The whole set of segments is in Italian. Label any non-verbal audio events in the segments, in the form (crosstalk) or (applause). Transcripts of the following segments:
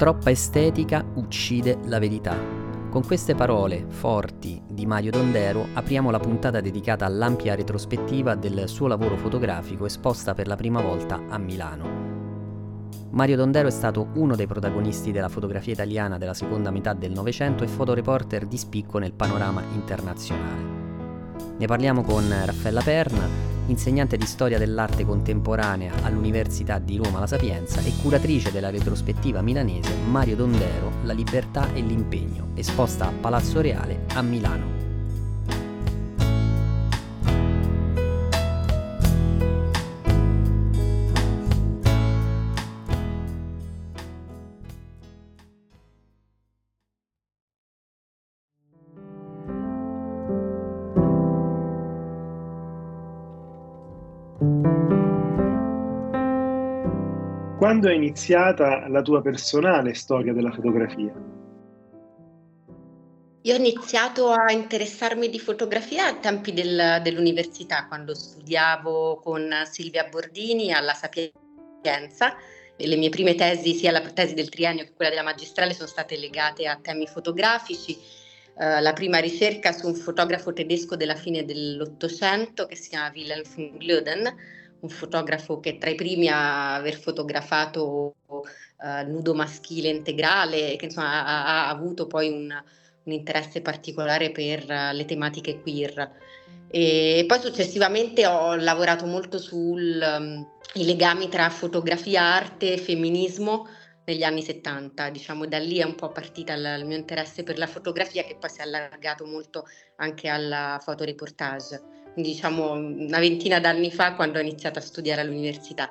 Troppa estetica uccide la verità. Con queste parole forti di Mario Dondero apriamo la puntata dedicata all'ampia retrospettiva del suo lavoro fotografico esposta per la prima volta a Milano. Mario Dondero è stato uno dei protagonisti della fotografia italiana della seconda metà del Novecento e fotoreporter di spicco nel panorama internazionale. Ne parliamo con Raffaella Perna, insegnante di storia dell'arte contemporanea all'Università di Roma La Sapienza e curatrice della retrospettiva milanese Mario Dondero La libertà e l'impegno, esposta a Palazzo Reale a Milano. Quando è iniziata la tua personale storia della fotografia? Io ho iniziato a interessarmi di fotografia ai tempi del, dell'università, quando studiavo con Silvia Bordini alla Sapienza. Le mie prime tesi, sia la tesi del triennio che quella della magistrale, sono state legate a temi fotografici. Uh, la prima ricerca su un fotografo tedesco della fine dell'Ottocento che si chiama Wilhelm von Glöden, un fotografo che è tra i primi a aver fotografato uh, nudo maschile integrale, che insomma ha, ha avuto poi un, un, interesse particolare per uh, le tematiche queer. E poi successivamente ho lavorato molto sui um, legami tra fotografia, arte e femminismo negli anni 70, diciamo da lì è un po' partita il, il mio interesse per la fotografia che poi si è allargato molto anche alla fotoreportage diciamo una ventina d'anni fa quando ho iniziato a studiare all'università.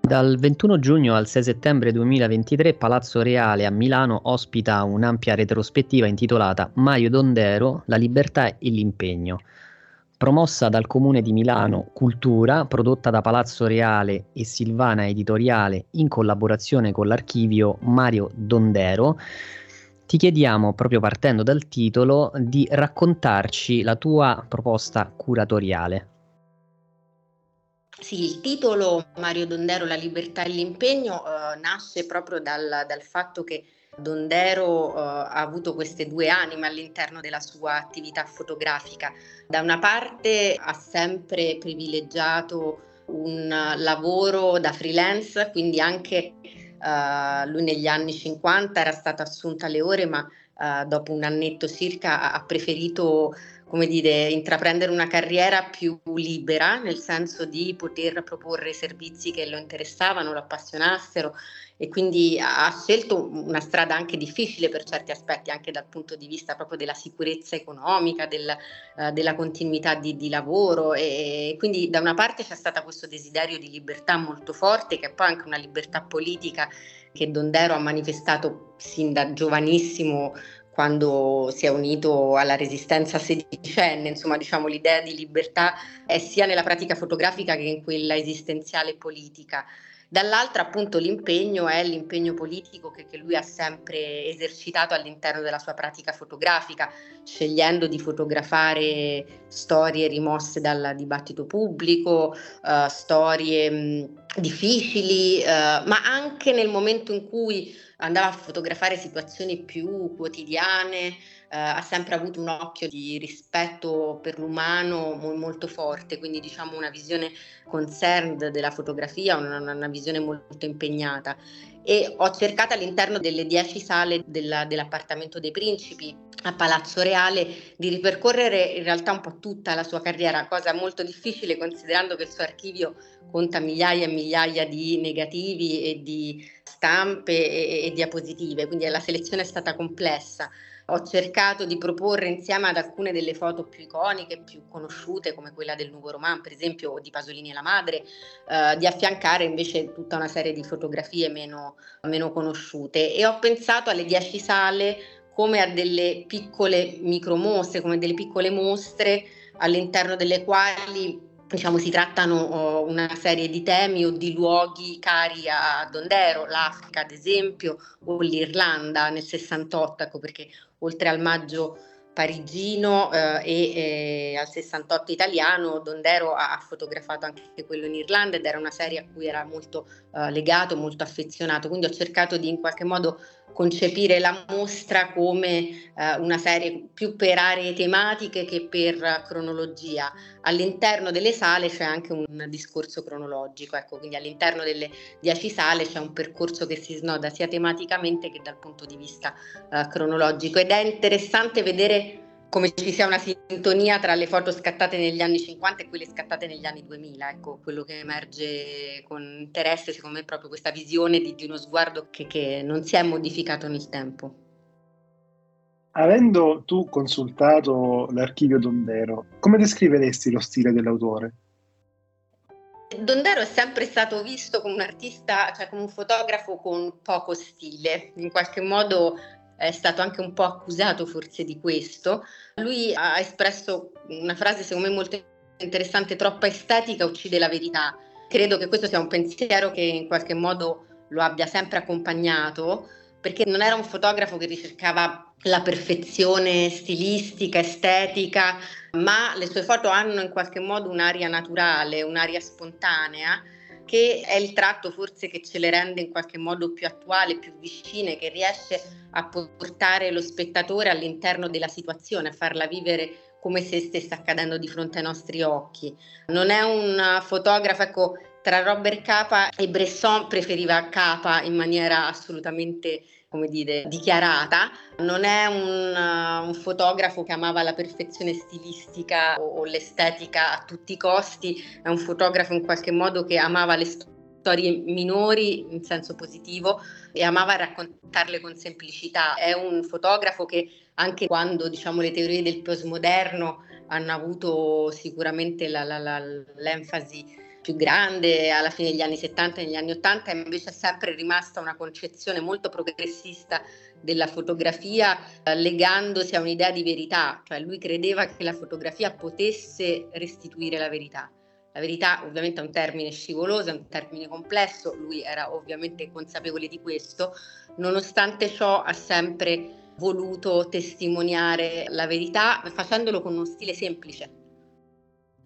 Dal 21 giugno al 6 settembre 2023 Palazzo Reale a Milano ospita un'ampia retrospettiva intitolata Mario Dondero, la libertà e l'impegno. Promossa dal Comune di Milano Cultura, prodotta da Palazzo Reale e Silvana Editoriale in collaborazione con l'archivio Mario Dondero, ti chiediamo, proprio partendo dal titolo, di raccontarci la tua proposta curatoriale. Sì, il titolo Mario Dondero, La libertà e l'impegno eh, nasce proprio dal, dal, fatto che Dondero eh, ha avuto queste due anime all'interno della sua attività fotografica. Da una parte ha sempre privilegiato un lavoro da freelance, quindi anche Uh, lui negli anni 50 era stata assunta alle ore, ma uh, dopo un annetto circa ha preferito come dire, intraprendere una carriera più libera, nel senso di poter proporre servizi che lo interessavano, lo appassionassero e quindi ha scelto una strada anche difficile per certi aspetti, anche dal punto di vista proprio della sicurezza economica, del, uh, della continuità di, di, lavoro e quindi da una parte c'è stato questo desiderio di libertà molto forte, che è poi anche una libertà politica che Dondero ha manifestato sin da giovanissimo quando si è unito alla resistenza sedicenne, insomma diciamo l'idea di libertà è sia nella pratica fotografica che in quella esistenziale politica. Dall'altra appunto l'impegno è l'impegno politico che, che, lui ha sempre esercitato all'interno della sua pratica fotografica, scegliendo di fotografare storie rimosse dal dibattito pubblico, uh, storie mh, difficili, uh, ma anche nel momento in cui andava a fotografare situazioni più quotidiane, eh, ha sempre avuto un occhio di rispetto per l'umano mo- molto forte, quindi diciamo una visione concerned della fotografia, una, una visione molto impegnata. E ho cercato all'interno delle dieci sale della, dell'appartamento dei principi a Palazzo Reale di ripercorrere in realtà un po' tutta la sua carriera, cosa molto difficile considerando che il suo archivio conta migliaia e migliaia di negativi e di stampe e, e diapositive, quindi la selezione è stata complessa. Ho cercato di proporre insieme ad alcune delle foto più iconiche, più conosciute, come quella del Nuovo Roman, per esempio, o di Pasolini e la madre, eh, di affiancare invece tutta una serie di fotografie meno, meno conosciute. E ho pensato alle dieci sale come a delle piccole micromostre, come delle piccole mostre all'interno delle quali diciamo, si trattano oh, una serie di temi o di luoghi cari a Dondero, l'Africa ad esempio, o l'Irlanda nel 68, ecco perché oltre al maggio parigino eh, e eh, al 68 italiano, Dondero ha, ha, fotografato anche quello in Irlanda ed era una serie a cui era molto eh, legato, molto affezionato, quindi ho cercato di in qualche modo concepire la mostra come eh, una serie più per aree tematiche che per cronologia. All'interno delle sale c'è anche un discorso cronologico, ecco, quindi all'interno delle dieci sale c'è un percorso che si snoda sia tematicamente che dal punto di vista eh, cronologico ed è interessante vedere come ci sia una sintonia tra le foto scattate negli anni 50 e quelle scattate negli anni 2000. Ecco, quello che emerge con interesse, secondo me, è proprio questa visione di, di uno sguardo che, che non si è modificato nel tempo. Avendo tu consultato l'archivio Dondero, come descriveresti lo stile dell'autore? Dondero è sempre stato visto come un artista, cioè come un fotografo con poco stile, in qualche modo è stato anche un po' accusato forse di questo. Lui ha espresso una frase secondo me molto interessante, troppa estetica uccide la verità. Credo che questo sia un pensiero che in qualche modo lo abbia sempre accompagnato, perché non era un fotografo che ricercava la perfezione stilistica, estetica, ma le sue foto hanno in qualche modo un'aria naturale, un'aria spontanea che è il tratto forse che ce le rende in qualche modo più attuali, più vicine, che riesce a portare lo spettatore all'interno della situazione, a farla vivere come se stesse accadendo di fronte ai nostri occhi. Non è un fotografo, ecco, tra Robert Capa e Bresson preferiva Capa in maniera assolutamente come dire, dichiarata, non è un, uh, un, fotografo che amava la perfezione stilistica o, o, l'estetica a tutti i costi, è un fotografo in qualche modo che amava le storie minori in senso positivo e amava raccontarle con semplicità. È un fotografo che anche quando diciamo, le teorie del postmoderno hanno avuto sicuramente la, la, la, l'enfasi più grande alla fine degli anni 70 e negli anni 80 invece è sempre rimasta una concezione molto progressista della fotografia eh, legandosi a un'idea di verità, cioè lui credeva che la fotografia potesse restituire la verità. La verità ovviamente è un termine scivoloso, è un termine complesso, lui era ovviamente consapevole di questo, nonostante ciò ha sempre voluto testimoniare la verità facendolo con uno stile semplice,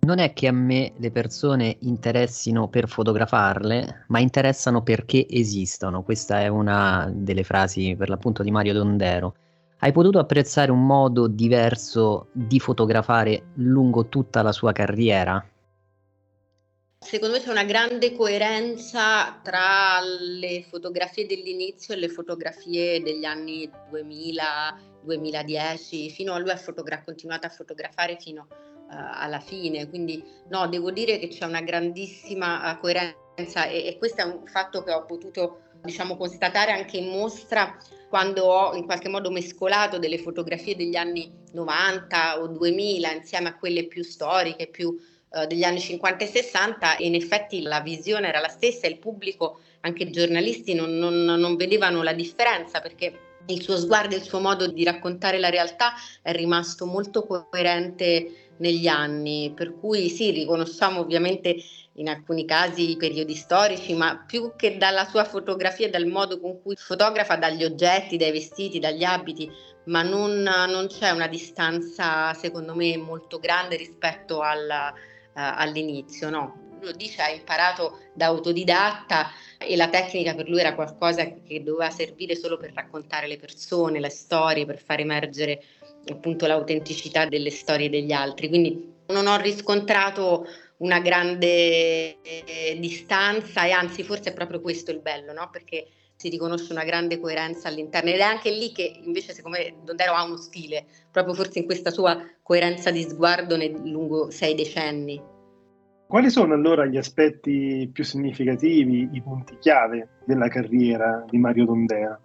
non è che a me le persone interessino per fotografarle, ma interessano perché esistono. Questa è una delle frasi per l'appunto di Mario Dondero. Hai potuto apprezzare un modo diverso di fotografare lungo tutta la sua carriera? Secondo me c'è una grande coerenza tra le fotografie dell'inizio e le fotografie degli anni 2000-2010. Fino a lui ha fotogra- continuato a fotografare fino uh, alla fine. Quindi no, devo dire che c'è una grandissima uh, coerenza e, e, questo è un fatto che ho potuto diciamo constatare anche in mostra quando ho in qualche modo mescolato delle fotografie degli anni 90 o 2000 insieme a quelle più storiche, più uh, degli anni 50 e 60 e in effetti la visione era la stessa, il pubblico, anche i giornalisti non, non, non vedevano la differenza perché il suo sguardo e il suo modo di raccontare la realtà è rimasto molto coerente negli anni, per cui sì, riconosciamo ovviamente in alcuni casi i periodi storici, ma più che dalla sua fotografia, dal modo con cui fotografa, dagli oggetti, dai vestiti, dagli abiti, ma non, non c'è una distanza secondo me molto grande rispetto alla, uh, all'inizio, no? Lo dice, ha imparato da autodidatta e la tecnica per lui era qualcosa che doveva servire solo per raccontare le persone, le storie, per far emergere appunto l'autenticità delle storie degli altri. Quindi non ho riscontrato una grande eh, distanza e anzi forse è proprio questo il bello, no? perché si riconosce una grande coerenza all'interno ed è anche lì che invece secondo me Dondero ha uno stile, proprio forse in questa sua coerenza di sguardo lungo sei decenni. Quali sono allora gli aspetti più significativi, i punti chiave della carriera di Mario Dondera?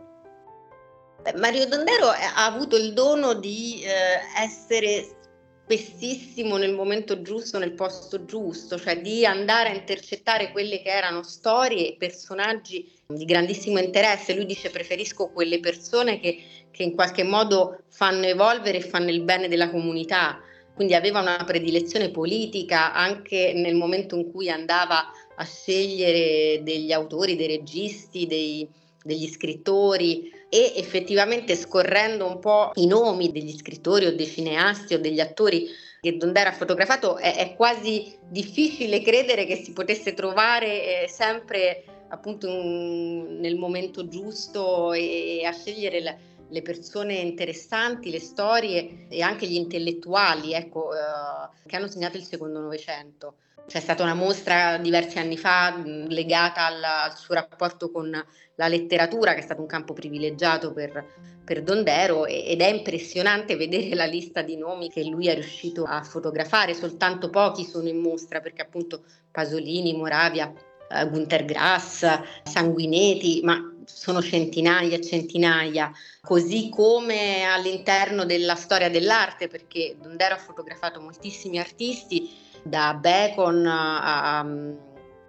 Mario Dondero ha avuto il dono di eh, essere spessissimo nel momento giusto, nel posto giusto, cioè di andare a intercettare quelle che erano storie e personaggi di grandissimo interesse. Lui dice preferisco quelle persone che, che in qualche modo fanno evolvere e fanno il bene della comunità. Quindi aveva una predilezione politica anche nel momento in cui andava a scegliere degli autori, dei registi, dei, degli scrittori e effettivamente scorrendo un po' i nomi degli scrittori o dei cineasti o degli attori che Dondera ha fotografato è, è quasi difficile credere che si potesse trovare eh, sempre appunto in, nel momento giusto e, e a scegliere la, le persone interessanti, le storie e anche gli intellettuali ecco, eh, che hanno segnato il secondo Novecento. C'è stata una mostra diversi anni fa legata al, al, suo rapporto con la letteratura, che è stato un campo privilegiato per, per Dondero, ed è impressionante vedere la lista di nomi che lui è riuscito a fotografare. Soltanto pochi sono in mostra, perché appunto Pasolini, Moravia, eh, Grass, Sanguineti, ma sono centinaia e centinaia, così come all'interno della storia dell'arte, perché Dondero ha fotografato moltissimi artisti da Bacon a, a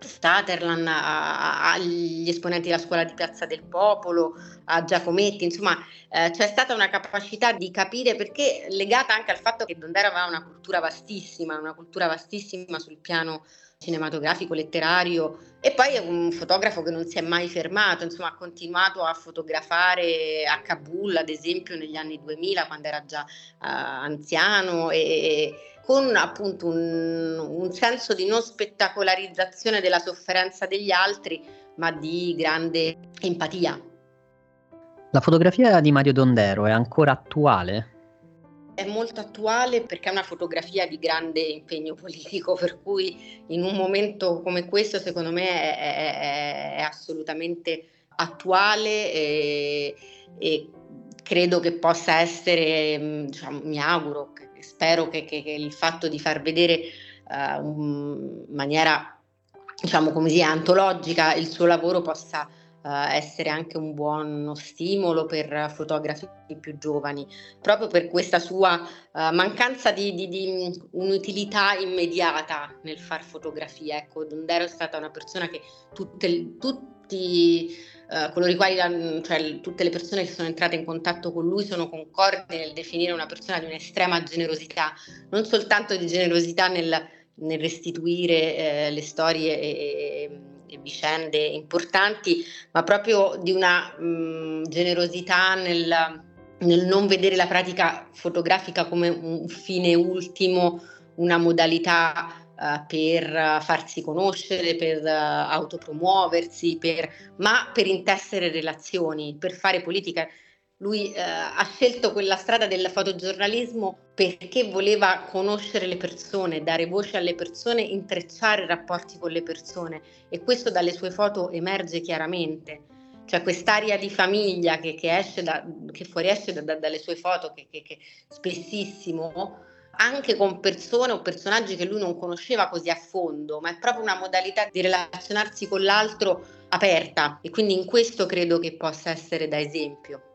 Staterland, agli esponenti della scuola di Piazza del Popolo, a Giacometti, insomma eh, c'è stata una capacità di capire perché legata anche al fatto che Dondero aveva una cultura vastissima, una cultura vastissima sul piano cinematografico, letterario e poi è un fotografo che non si è mai fermato, insomma ha continuato a fotografare a Kabul ad esempio negli anni 2000 quando era già uh, anziano e, con appunto un, un senso di non spettacolarizzazione della sofferenza degli altri, ma di grande empatia. La fotografia di Mario Dondero è ancora attuale? È molto attuale perché è una fotografia di grande impegno politico, per cui in un momento come questo secondo me è, è, è assolutamente attuale e, e, credo che possa essere, diciamo, mi auguro, spero che, che, che, il fatto di far vedere uh, in maniera, diciamo sia, antologica il suo lavoro possa essere anche un buono stimolo per fotografi più giovani, proprio per questa sua uh, mancanza di, di, di, un'utilità immediata nel far fotografia. Ecco, Dondero è stata una persona che tutte, tutti Uh, coloro quali, cioè tutte le persone che sono entrate in contatto con lui sono concordi nel definire una persona di un'estrema generosità, non soltanto di generosità nel, nel restituire eh, le storie e, e vicende importanti, ma proprio di una mh, generosità nel, nel non vedere la pratica fotografica come un fine ultimo, una modalità Uh, per farsi conoscere, per uh, autopromuoversi, per, ma per intessere relazioni, per fare politica. Lui eh, ha scelto quella strada del fotogiornalismo perché voleva conoscere le persone, dare voce alle persone, intrecciare rapporti con le persone e questo dalle sue foto emerge chiaramente. Cioè quest'aria di famiglia che, che, da, che fuoriesce da, da, dalle sue foto, che, che spessissimo, anche con persone o personaggi che lui non conosceva così a fondo, ma è proprio una modalità di relazionarsi con l'altro aperta e quindi in questo credo che possa essere da esempio.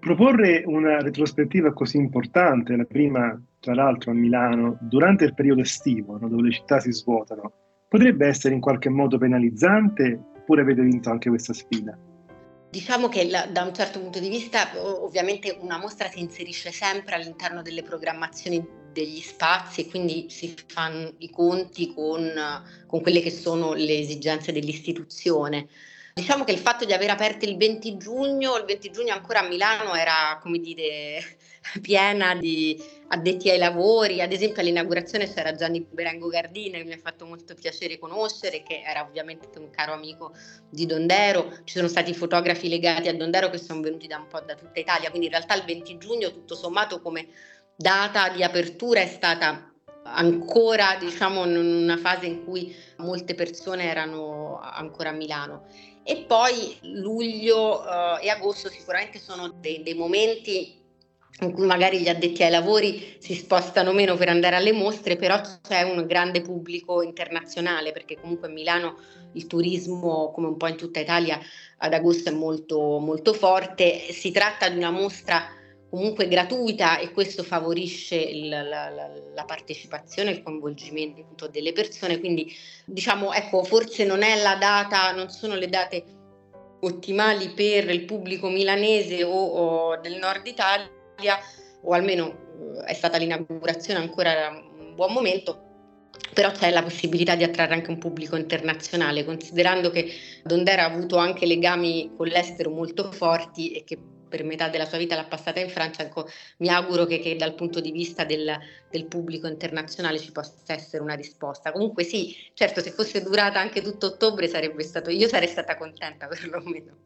Proporre una retrospettiva così importante, la prima tra l'altro a Milano, durante il periodo estivo, no, dove le città si svuotano, potrebbe essere in qualche modo penalizzante oppure avete vinto anche questa sfida? Diciamo che la, da un certo punto di vista ovviamente una mostra si inserisce sempre all'interno delle programmazioni degli spazi e quindi si fanno i conti con, con quelle che sono le esigenze dell'istituzione. Diciamo che il fatto di aver aperto il 20 giugno, il 20 giugno ancora a Milano era, come dire, (laughs) piena di addetti ai lavori, ad esempio all'inaugurazione c'era Gianni Berengo Gardini che mi ha fatto molto piacere conoscere, che era ovviamente un caro amico di Dondero, ci sono stati fotografi legati a Dondero che sono venuti da un po' da tutta Italia, quindi in realtà il 20 giugno tutto sommato come data di apertura è stata ancora diciamo in una fase in cui molte persone erano ancora a Milano e poi luglio uh, e agosto sicuramente sono dei, dei momenti in cui magari gli addetti ai lavori si spostano meno per andare alle mostre, però c'è un grande pubblico internazionale perché comunque a Milano il turismo, come un po' in tutta Italia, ad agosto è molto, molto forte. Si tratta di una mostra comunque gratuita e questo favorisce il, la, la, la, partecipazione il coinvolgimento delle persone. Quindi diciamo, ecco, forse non è la data, non sono le date ottimali per il pubblico milanese o, o del nord Italia o almeno eh, è stata l'inaugurazione ancora un buon momento, però c'è la possibilità di attrarre anche un pubblico internazionale, considerando che Dondera ha avuto anche legami con l'estero molto forti e che per metà della sua vita l'ha passata in Francia, ecco, mi auguro che, che, dal punto di vista del, del, pubblico internazionale ci possa essere una risposta. Comunque sì, certo, se fosse durata anche tutto ottobre sarebbe stato, io sarei stata contenta (laughs) perlomeno.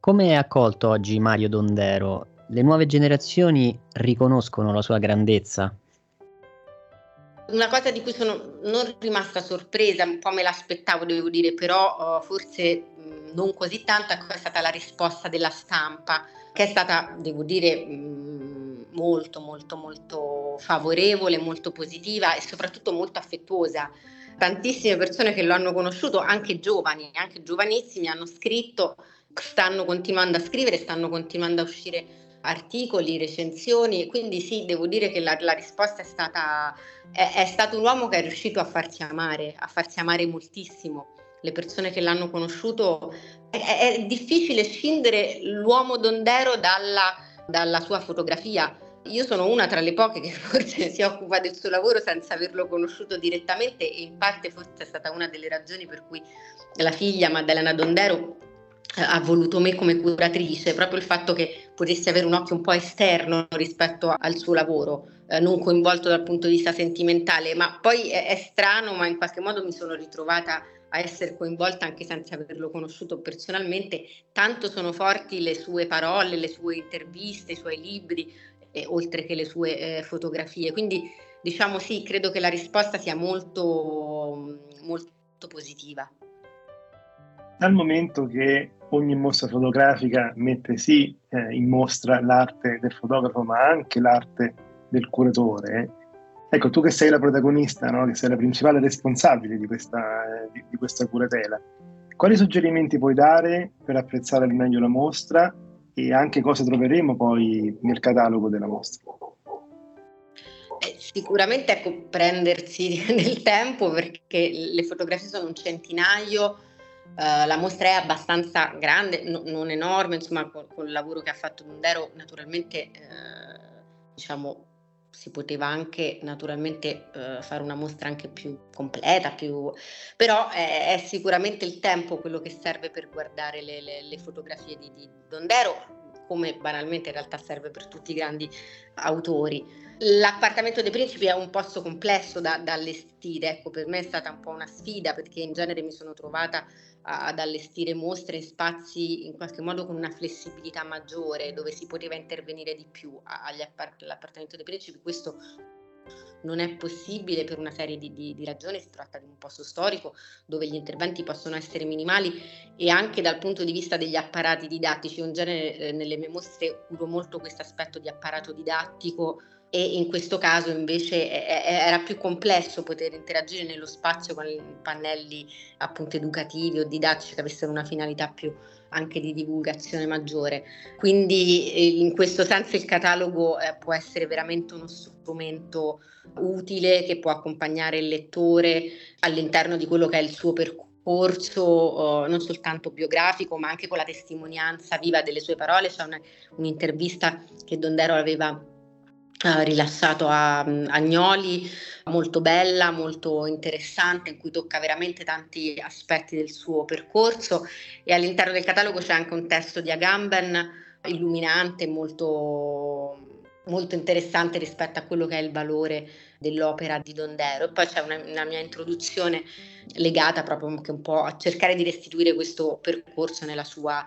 Come è accolto oggi Mario Dondero? le nuove generazioni riconoscono la sua grandezza? Una cosa di cui sono non rimasta sorpresa, un po' me l'aspettavo, devo dire, però uh, forse mh, non così tanto, ecco, è stata la risposta della stampa, che è stata, devo dire, mh, molto, molto, molto favorevole, molto positiva e soprattutto molto affettuosa. Tantissime persone che lo hanno conosciuto, anche giovani, anche giovanissimi, hanno scritto, stanno continuando a scrivere, stanno continuando a uscire articoli, recensioni, quindi sì, devo dire che la, la risposta è stata, è, è, stato un uomo che è riuscito a farsi amare, a farsi amare moltissimo. Le persone che l'hanno conosciuto, è, è difficile scindere l'uomo Dondero dalla, dalla sua fotografia. Io sono una tra le poche che (laughs) forse si occupa del suo lavoro senza averlo conosciuto direttamente e in parte forse è stata una delle ragioni per cui la figlia Maddalena Dondero eh, ha voluto me come curatrice, proprio il fatto che potessi avere un occhio un po' esterno rispetto al suo lavoro, eh, non coinvolto dal punto di vista sentimentale, ma poi è, è, strano, ma in qualche modo mi sono ritrovata a essere coinvolta anche senza averlo conosciuto personalmente, tanto sono forti le sue parole, le sue interviste, i suoi libri, eh, oltre che le sue eh, fotografie. Quindi diciamo sì, credo che la risposta sia molto, molto positiva. Dal momento che ogni mostra fotografica mette sì eh, in mostra l'arte del fotografo, ma anche l'arte del curatore. Ecco, tu che sei la protagonista, no? che sei la principale responsabile di questa, eh, di, di questa curatela, quali suggerimenti puoi dare per apprezzare al meglio la mostra e anche cosa troveremo poi nel catalogo della mostra? Eh, sicuramente ecco, prendersi (laughs) del tempo perché le fotografie sono un centinaio Uh, la mostra è abbastanza grande, no, non enorme, insomma, con, il lavoro che ha fatto Dondero, naturalmente, eh, diciamo, si poteva anche naturalmente eh, fare una mostra anche più completa, più... però è, è, sicuramente il tempo quello che serve per guardare le, le, le fotografie di, di Dondero, come banalmente in realtà serve per tutti i grandi autori. L'appartamento dei principi è un posto complesso da, da, allestire, ecco per me è stata un po' una sfida perché in genere mi sono trovata ad allestire mostre in spazi in qualche modo con una flessibilità maggiore, dove si poteva intervenire di più all'appartamento dei principi. Questo non è possibile per una serie di, di, di, ragioni, si tratta di un posto storico dove gli interventi possono essere minimali e anche dal punto di vista degli apparati didattici. In genere eh, nelle mie mostre curo molto questo aspetto di apparato didattico e in questo caso invece era più complesso poter interagire nello spazio con pannelli appunto educativi o didattici che avessero una finalità più anche di divulgazione maggiore. Quindi eh, in questo senso il catalogo eh, può essere veramente uno strumento utile che può accompagnare il lettore all'interno di quello che è il suo percorso eh, non soltanto biografico ma anche con la testimonianza viva delle sue parole. C'è una, un'intervista che Dondero aveva eh, rilassato a Agnoli, molto bella, molto interessante, in cui tocca veramente tanti aspetti del suo percorso e all'interno del catalogo c'è anche un testo di Agamben illuminante, molto, molto interessante rispetto a quello che è il valore dell'opera di Dondero. E poi c'è una, una mia introduzione legata proprio anche un po' a cercare di restituire questo percorso nella sua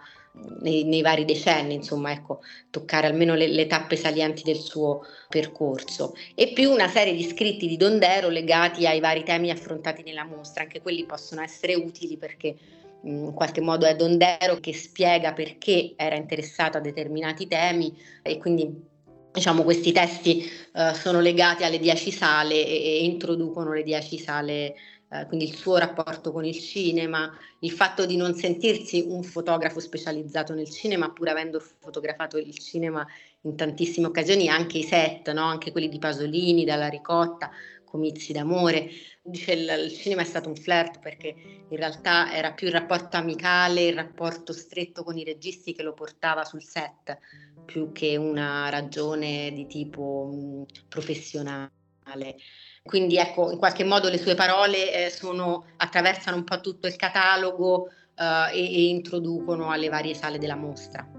nei, nei, vari decenni, insomma, ecco, toccare almeno le, le, tappe salienti del suo percorso. E più una serie di scritti di Dondero legati ai vari temi affrontati nella mostra, anche quelli possono essere utili perché in qualche modo è Dondero che spiega perché era interessato a determinati temi e quindi diciamo, questi testi uh, sono legati alle dieci sale e, e introducono le dieci sale Uh, quindi il suo rapporto con il cinema, il fatto di non sentirsi un fotografo specializzato nel cinema, pur avendo fotografato il cinema in tantissime occasioni, anche i set, no? anche quelli di Pasolini, dalla Ricotta, Comizi d'amore. Dice il, il cinema è stato un flirt perché in realtà era più il rapporto amicale, il rapporto stretto con i registi che lo portava sul set, più che una ragione di tipo mh, professionale. Quindi ecco, in qualche modo le sue parole eh, sono, attraversano un po' tutto il catalogo eh, e, e introducono alle varie sale della mostra.